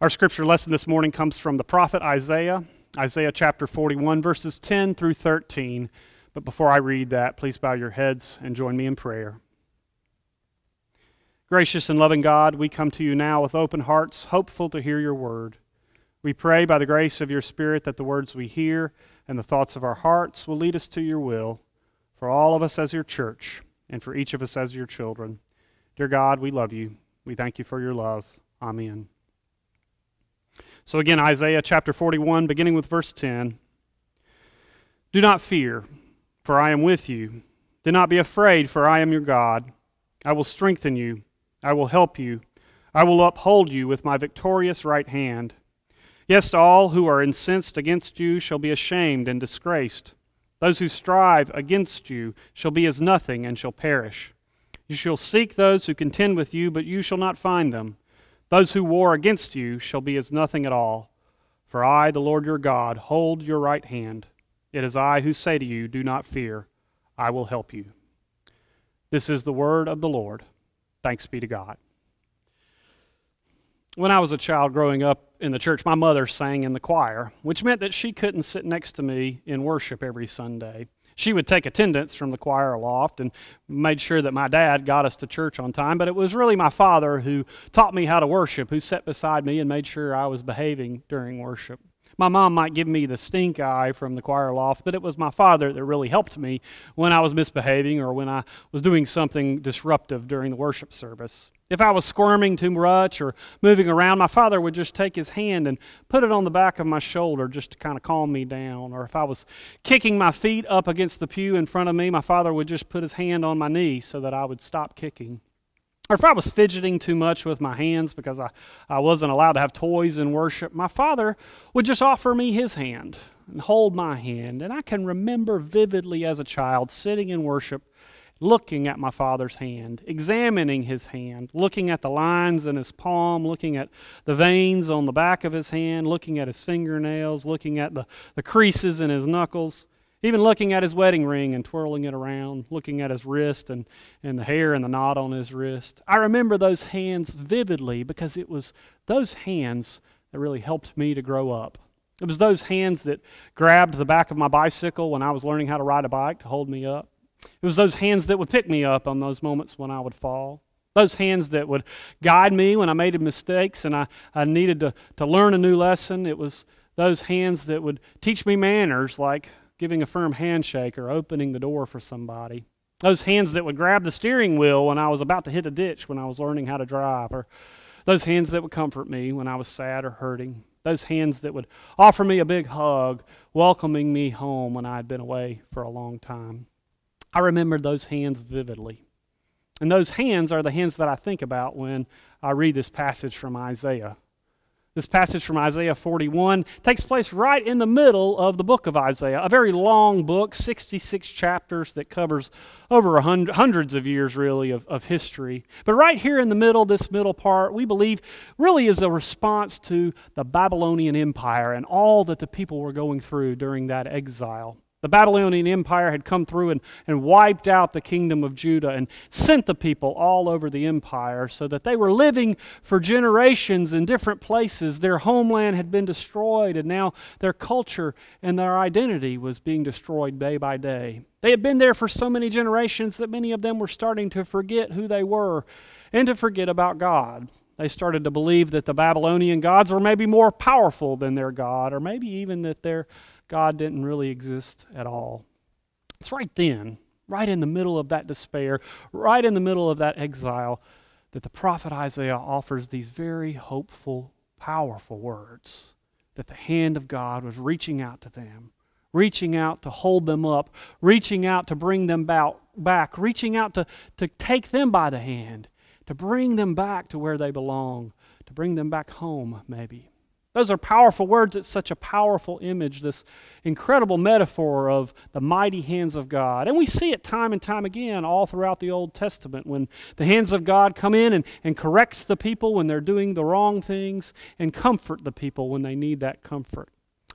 Our scripture lesson this morning comes from the prophet Isaiah, Isaiah chapter 41, verses 10 through 13. But before I read that, please bow your heads and join me in prayer. Gracious and loving God, we come to you now with open hearts, hopeful to hear your word. We pray by the grace of your Spirit that the words we hear and the thoughts of our hearts will lead us to your will for all of us as your church and for each of us as your children. Dear God, we love you. We thank you for your love. Amen. So again, Isaiah chapter 41, beginning with verse 10. Do not fear, for I am with you. Do not be afraid, for I am your God. I will strengthen you. I will help you. I will uphold you with my victorious right hand. Yes, all who are incensed against you shall be ashamed and disgraced. Those who strive against you shall be as nothing and shall perish. You shall seek those who contend with you, but you shall not find them. Those who war against you shall be as nothing at all. For I, the Lord your God, hold your right hand. It is I who say to you, Do not fear, I will help you. This is the word of the Lord. Thanks be to God. When I was a child growing up in the church, my mother sang in the choir, which meant that she couldn't sit next to me in worship every Sunday she would take attendance from the choir loft and made sure that my dad got us to church on time. But it was really my father who taught me how to worship, who sat beside me and made sure I was behaving during worship. My mom might give me the stink eye from the choir loft, but it was my father that really helped me when I was misbehaving or when I was doing something disruptive during the worship service. If I was squirming too much or moving around, my father would just take his hand and put it on the back of my shoulder just to kind of calm me down. Or if I was kicking my feet up against the pew in front of me, my father would just put his hand on my knee so that I would stop kicking. Or if I was fidgeting too much with my hands because I, I wasn't allowed to have toys in worship, my father would just offer me his hand and hold my hand. And I can remember vividly as a child sitting in worship looking at my father's hand, examining his hand, looking at the lines in his palm, looking at the veins on the back of his hand, looking at his fingernails, looking at the, the creases in his knuckles, even looking at his wedding ring and twirling it around, looking at his wrist and, and the hair and the knot on his wrist. I remember those hands vividly because it was those hands that really helped me to grow up. It was those hands that grabbed the back of my bicycle when I was learning how to ride a bike to hold me up. It was those hands that would pick me up on those moments when I would fall. Those hands that would guide me when I made mistakes and I, I needed to, to learn a new lesson. It was those hands that would teach me manners like giving a firm handshake or opening the door for somebody. Those hands that would grab the steering wheel when I was about to hit a ditch when I was learning how to drive. Or those hands that would comfort me when I was sad or hurting. Those hands that would offer me a big hug, welcoming me home when I had been away for a long time. I remember those hands vividly. And those hands are the hands that I think about when I read this passage from Isaiah. This passage from Isaiah 41 takes place right in the middle of the book of Isaiah, a very long book, 66 chapters that covers over hundred, hundreds of years, really, of, of history. But right here in the middle, this middle part, we believe really is a response to the Babylonian Empire and all that the people were going through during that exile. The Babylonian Empire had come through and, and wiped out the kingdom of Judah and sent the people all over the empire so that they were living for generations in different places. Their homeland had been destroyed, and now their culture and their identity was being destroyed day by day. They had been there for so many generations that many of them were starting to forget who they were and to forget about God. They started to believe that the Babylonian gods were maybe more powerful than their God, or maybe even that their God didn't really exist at all. It's right then, right in the middle of that despair, right in the middle of that exile, that the prophet Isaiah offers these very hopeful, powerful words that the hand of God was reaching out to them, reaching out to hold them up, reaching out to bring them back, reaching out to, to take them by the hand, to bring them back to where they belong, to bring them back home, maybe. Those are powerful words. It's such a powerful image, this incredible metaphor of the mighty hands of God. And we see it time and time again all throughout the Old Testament when the hands of God come in and, and correct the people when they're doing the wrong things and comfort the people when they need that comfort.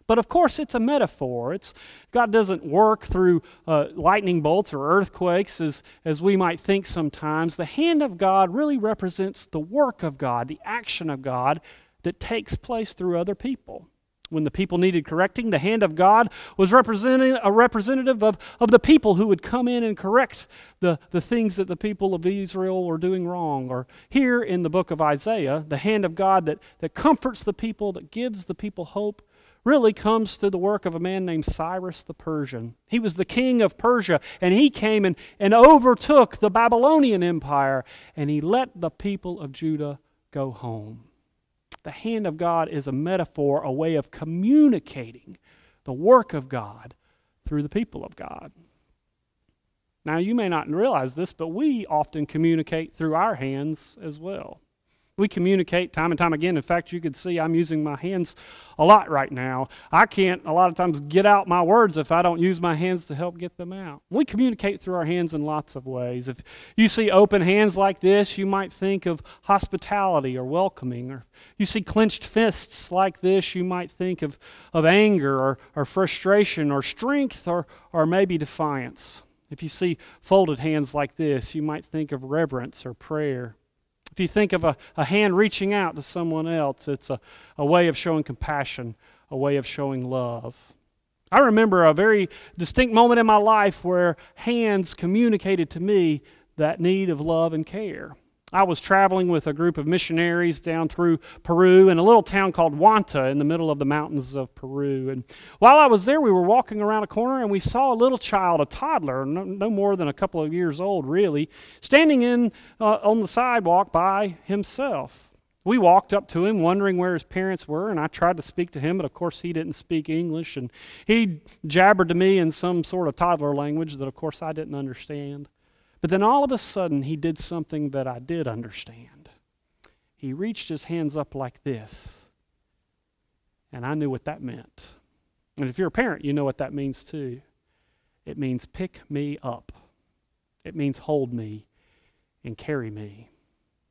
But of course, it's a metaphor. It's, God doesn't work through uh, lightning bolts or earthquakes as, as we might think sometimes. The hand of God really represents the work of God, the action of God that takes place through other people. When the people needed correcting, the hand of God was representing a representative of, of the people who would come in and correct the, the things that the people of Israel were doing wrong. Or here in the book of Isaiah, the hand of God that, that comforts the people, that gives the people hope, really comes through the work of a man named Cyrus the Persian. He was the king of Persia, and he came and, and overtook the Babylonian Empire, and he let the people of Judah go home. The hand of God is a metaphor, a way of communicating the work of God through the people of God. Now, you may not realize this, but we often communicate through our hands as well. We communicate time and time again. In fact, you could see I'm using my hands a lot right now. I can't a lot of times get out my words if I don't use my hands to help get them out. We communicate through our hands in lots of ways. If you see open hands like this, you might think of hospitality or welcoming. Or you see clenched fists like this, you might think of, of anger or, or frustration or strength or, or maybe defiance. If you see folded hands like this, you might think of reverence or prayer. If you think of a, a hand reaching out to someone else, it's a, a way of showing compassion, a way of showing love. I remember a very distinct moment in my life where hands communicated to me that need of love and care. I was traveling with a group of missionaries down through Peru in a little town called Huanta in the middle of the mountains of Peru. And while I was there, we were walking around a corner and we saw a little child, a toddler, no, no more than a couple of years old, really, standing in uh, on the sidewalk by himself. We walked up to him, wondering where his parents were, and I tried to speak to him, but of course he didn't speak English, and he jabbered to me in some sort of toddler language that, of course, I didn't understand. But then all of a sudden, he did something that I did understand. He reached his hands up like this. And I knew what that meant. And if you're a parent, you know what that means too. It means pick me up, it means hold me and carry me.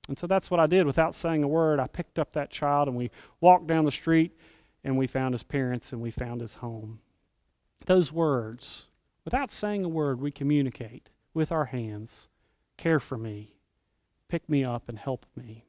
And so that's what I did without saying a word. I picked up that child and we walked down the street and we found his parents and we found his home. Those words, without saying a word, we communicate with our hands, care for me, pick me up, and help me.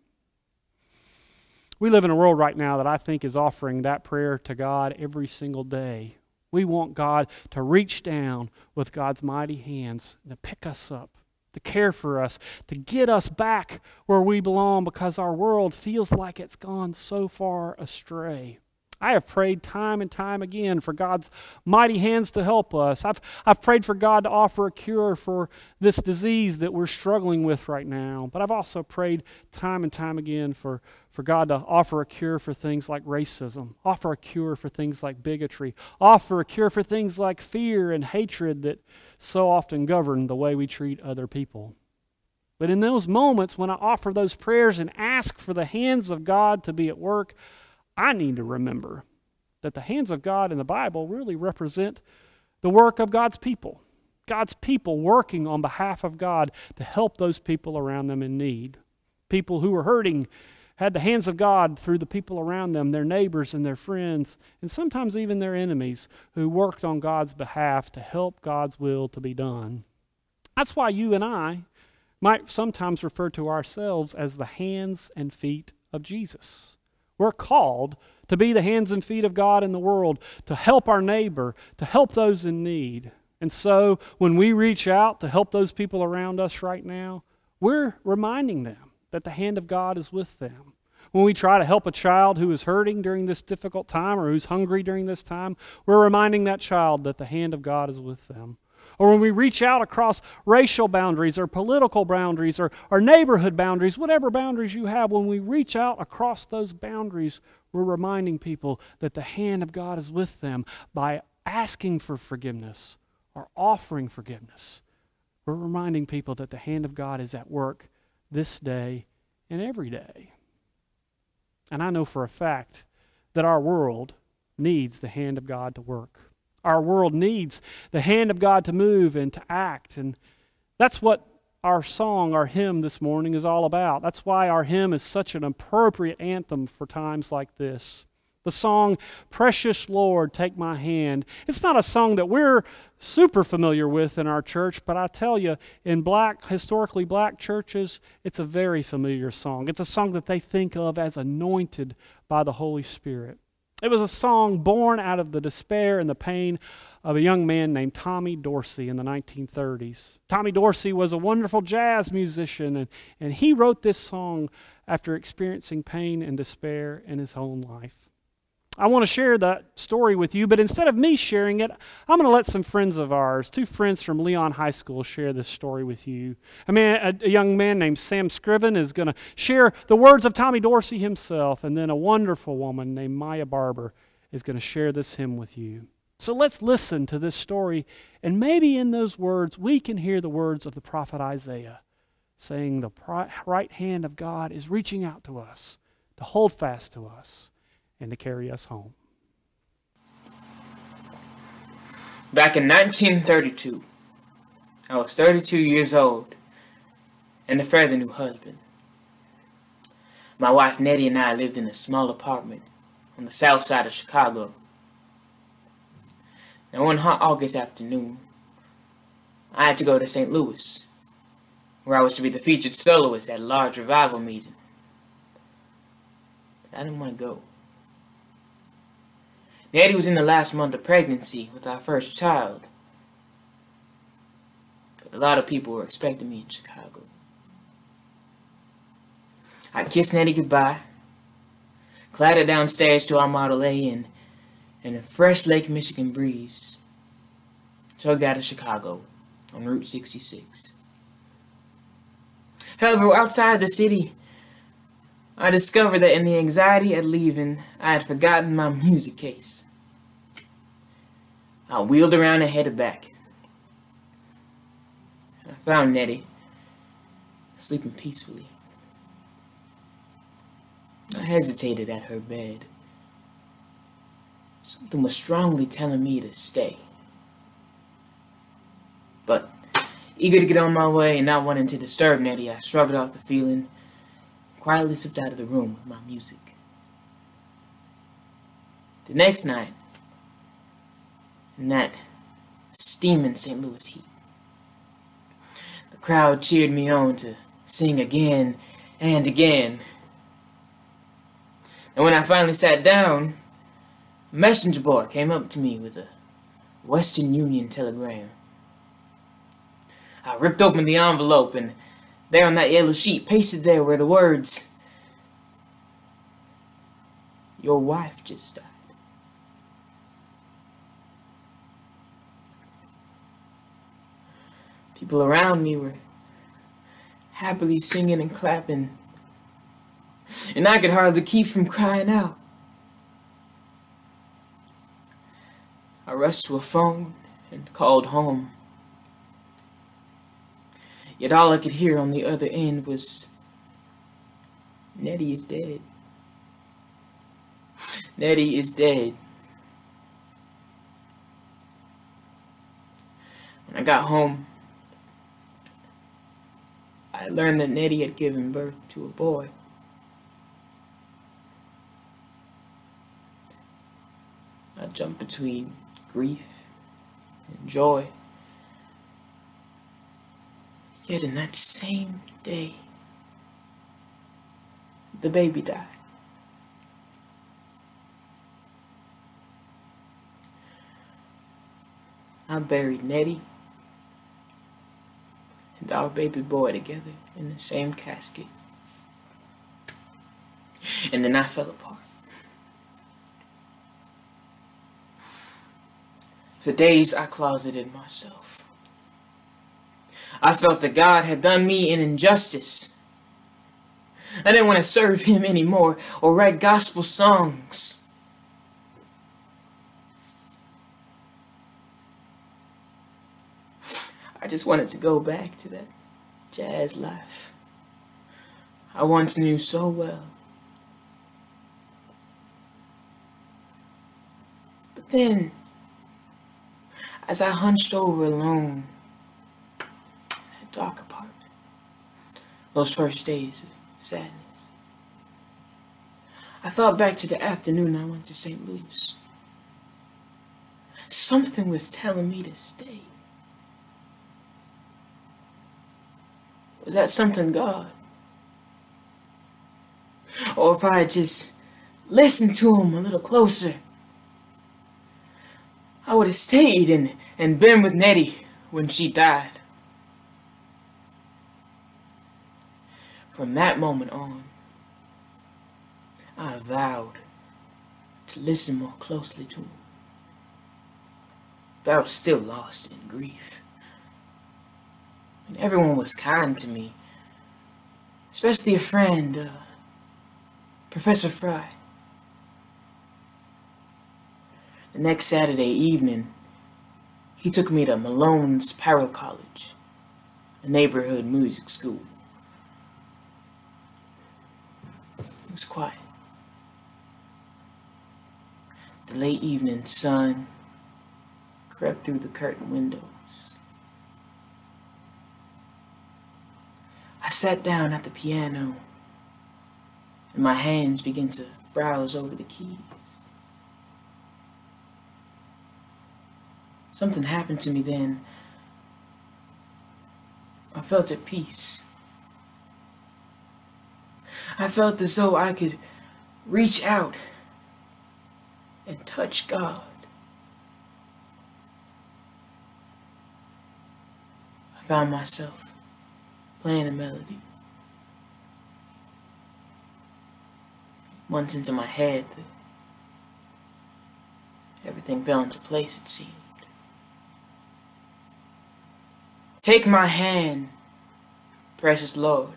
We live in a world right now that I think is offering that prayer to God every single day. We want God to reach down with God's mighty hands to pick us up, to care for us, to get us back where we belong because our world feels like it's gone so far astray. I have prayed time and time again for God's mighty hands to help us. I've, I've prayed for God to offer a cure for this disease that we're struggling with right now. But I've also prayed time and time again for, for God to offer a cure for things like racism, offer a cure for things like bigotry, offer a cure for things like fear and hatred that so often govern the way we treat other people. But in those moments when I offer those prayers and ask for the hands of God to be at work, I need to remember that the hands of God in the Bible really represent the work of God's people. God's people working on behalf of God to help those people around them in need. People who were hurting had the hands of God through the people around them, their neighbors and their friends, and sometimes even their enemies, who worked on God's behalf to help God's will to be done. That's why you and I might sometimes refer to ourselves as the hands and feet of Jesus. We're called to be the hands and feet of God in the world, to help our neighbor, to help those in need. And so when we reach out to help those people around us right now, we're reminding them that the hand of God is with them. When we try to help a child who is hurting during this difficult time or who's hungry during this time, we're reminding that child that the hand of God is with them or when we reach out across racial boundaries or political boundaries or, or neighborhood boundaries, whatever boundaries you have, when we reach out across those boundaries, we're reminding people that the hand of God is with them by asking for forgiveness or offering forgiveness. We're reminding people that the hand of God is at work this day and every day. And I know for a fact that our world needs the hand of God to work. Our world needs the hand of God to move and to act. And that's what our song, our hymn this morning is all about. That's why our hymn is such an appropriate anthem for times like this. The song, Precious Lord, Take My Hand. It's not a song that we're super familiar with in our church, but I tell you, in black, historically black churches, it's a very familiar song. It's a song that they think of as anointed by the Holy Spirit. It was a song born out of the despair and the pain of a young man named Tommy Dorsey in the 1930s. Tommy Dorsey was a wonderful jazz musician, and, and he wrote this song after experiencing pain and despair in his own life. I want to share that story with you, but instead of me sharing it, I'm going to let some friends of ours, two friends from Leon High School, share this story with you. A, man, a, young man named Sam Scriven is going to share the words of Tommy Dorsey himself, and then a wonderful woman named Maya Barber is going to share this hymn with you. So let's listen to this story, and maybe in those words we can hear the words of the prophet Isaiah saying, The right hand of God is reaching out to us to hold fast to us and to carry us home. Back in 1932, I was 32 years old and a fairly new husband. My wife Nettie and I lived in a small apartment on the south side of Chicago. Now, one hot August afternoon, I had to go to St. Louis, where I was to be the featured soloist at a large revival meeting. But I didn't want to go. Nettie was in the last month of pregnancy with our first child. But a lot of people were expecting me in Chicago. I kissed Nettie goodbye, clattered downstairs to our Model A, and in a fresh Lake Michigan breeze, tugged out of Chicago on Route 66. However, outside the city, I discovered that in the anxiety at leaving, I had forgotten my music case. I wheeled around and headed back. I found Nettie sleeping peacefully. I hesitated at her bed. Something was strongly telling me to stay. But, eager to get on my way and not wanting to disturb Nettie, I shrugged off the feeling quietly slipped out of the room with my music. The next night, in that steaming St. Louis heat, the crowd cheered me on to sing again and again. And when I finally sat down, a messenger boy came up to me with a Western Union telegram. I ripped open the envelope and there on that yellow sheet, pasted there were the words, Your wife just died. People around me were happily singing and clapping, and I could hardly keep from crying out. I rushed to a phone and called home. Yet all I could hear on the other end was, Nettie is dead. Nettie is dead. When I got home, I learned that Nettie had given birth to a boy. I jumped between grief and joy. Yet in that same day, the baby died. I buried Nettie and our baby boy together in the same casket. And then I fell apart. For days I closeted myself. I felt that God had done me an injustice. I didn't want to serve Him anymore or write gospel songs. I just wanted to go back to that jazz life I once knew so well. But then, as I hunched over alone, dark apartment. Those first days of sadness. I thought back to the afternoon I went to St. Louis. Something was telling me to stay. Was that something God? Or if I had just listened to him a little closer, I would have stayed and, and been with Nettie when she died. From that moment on, I vowed to listen more closely to him. But I was still lost in grief. And everyone was kind to me, especially a friend, uh, Professor Frye. The next Saturday evening, he took me to Malone's Poro College, a neighborhood music school. It was quiet. The late evening sun crept through the curtain windows. I sat down at the piano, and my hands began to browse over the keys. Something happened to me then. I felt at peace. I felt as though I could reach out and touch God. I found myself playing a melody. Once into my head, everything fell into place, it seemed. Take my hand, precious Lord.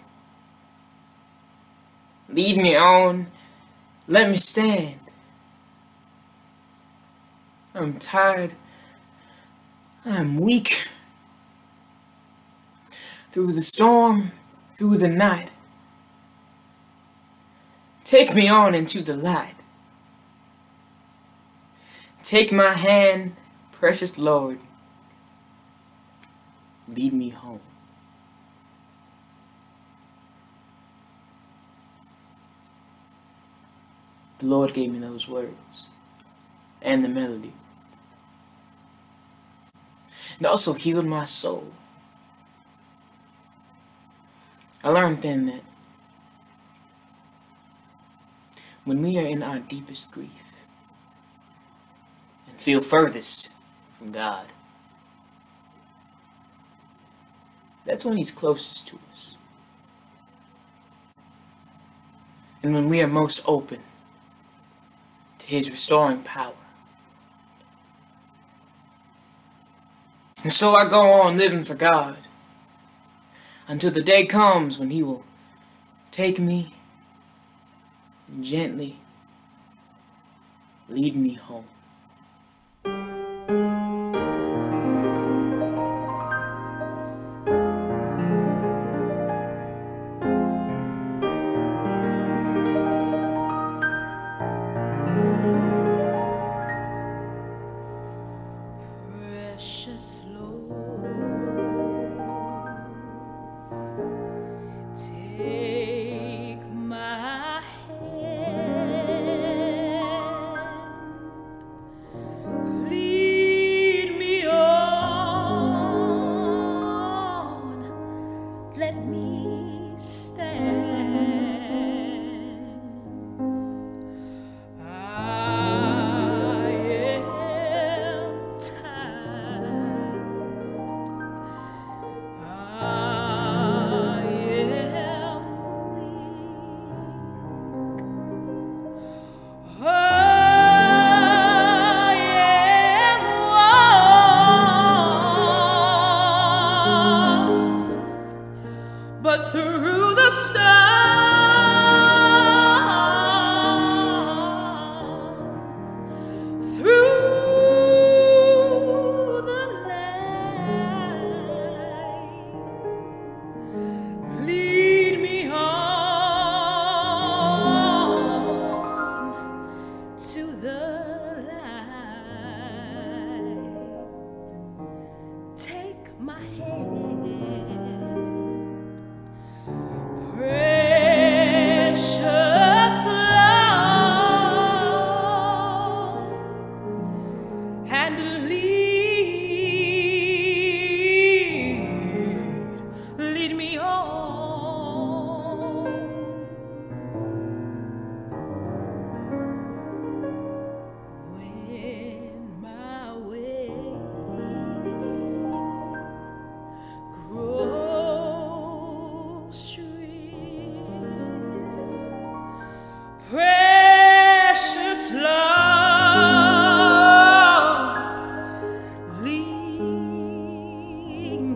Lead me on, let me stand. I'm tired, I'm weak. Through the storm, through the night, take me on into the light. Take my hand, precious Lord lead me home. The Lord gave me those words and the melody. And also healed my soul. I learned then that when we are in our deepest grief and feel furthest from God, That's when He's closest to us. And when we are most open to His restoring power. And so I go on living for God until the day comes when He will take me and gently lead me home. precious Lord.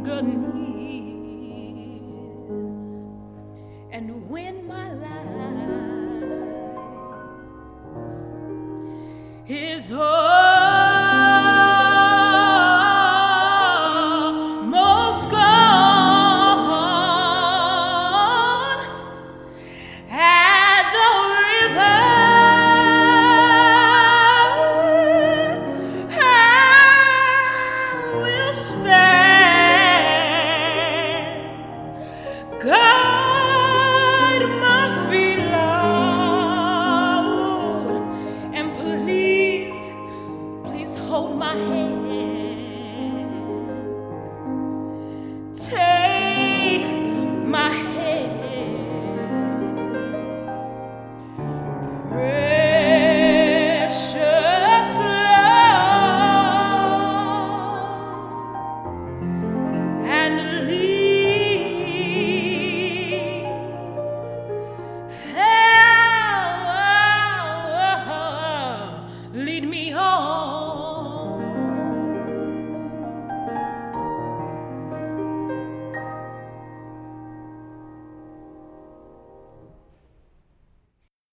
good knees. hold my hand.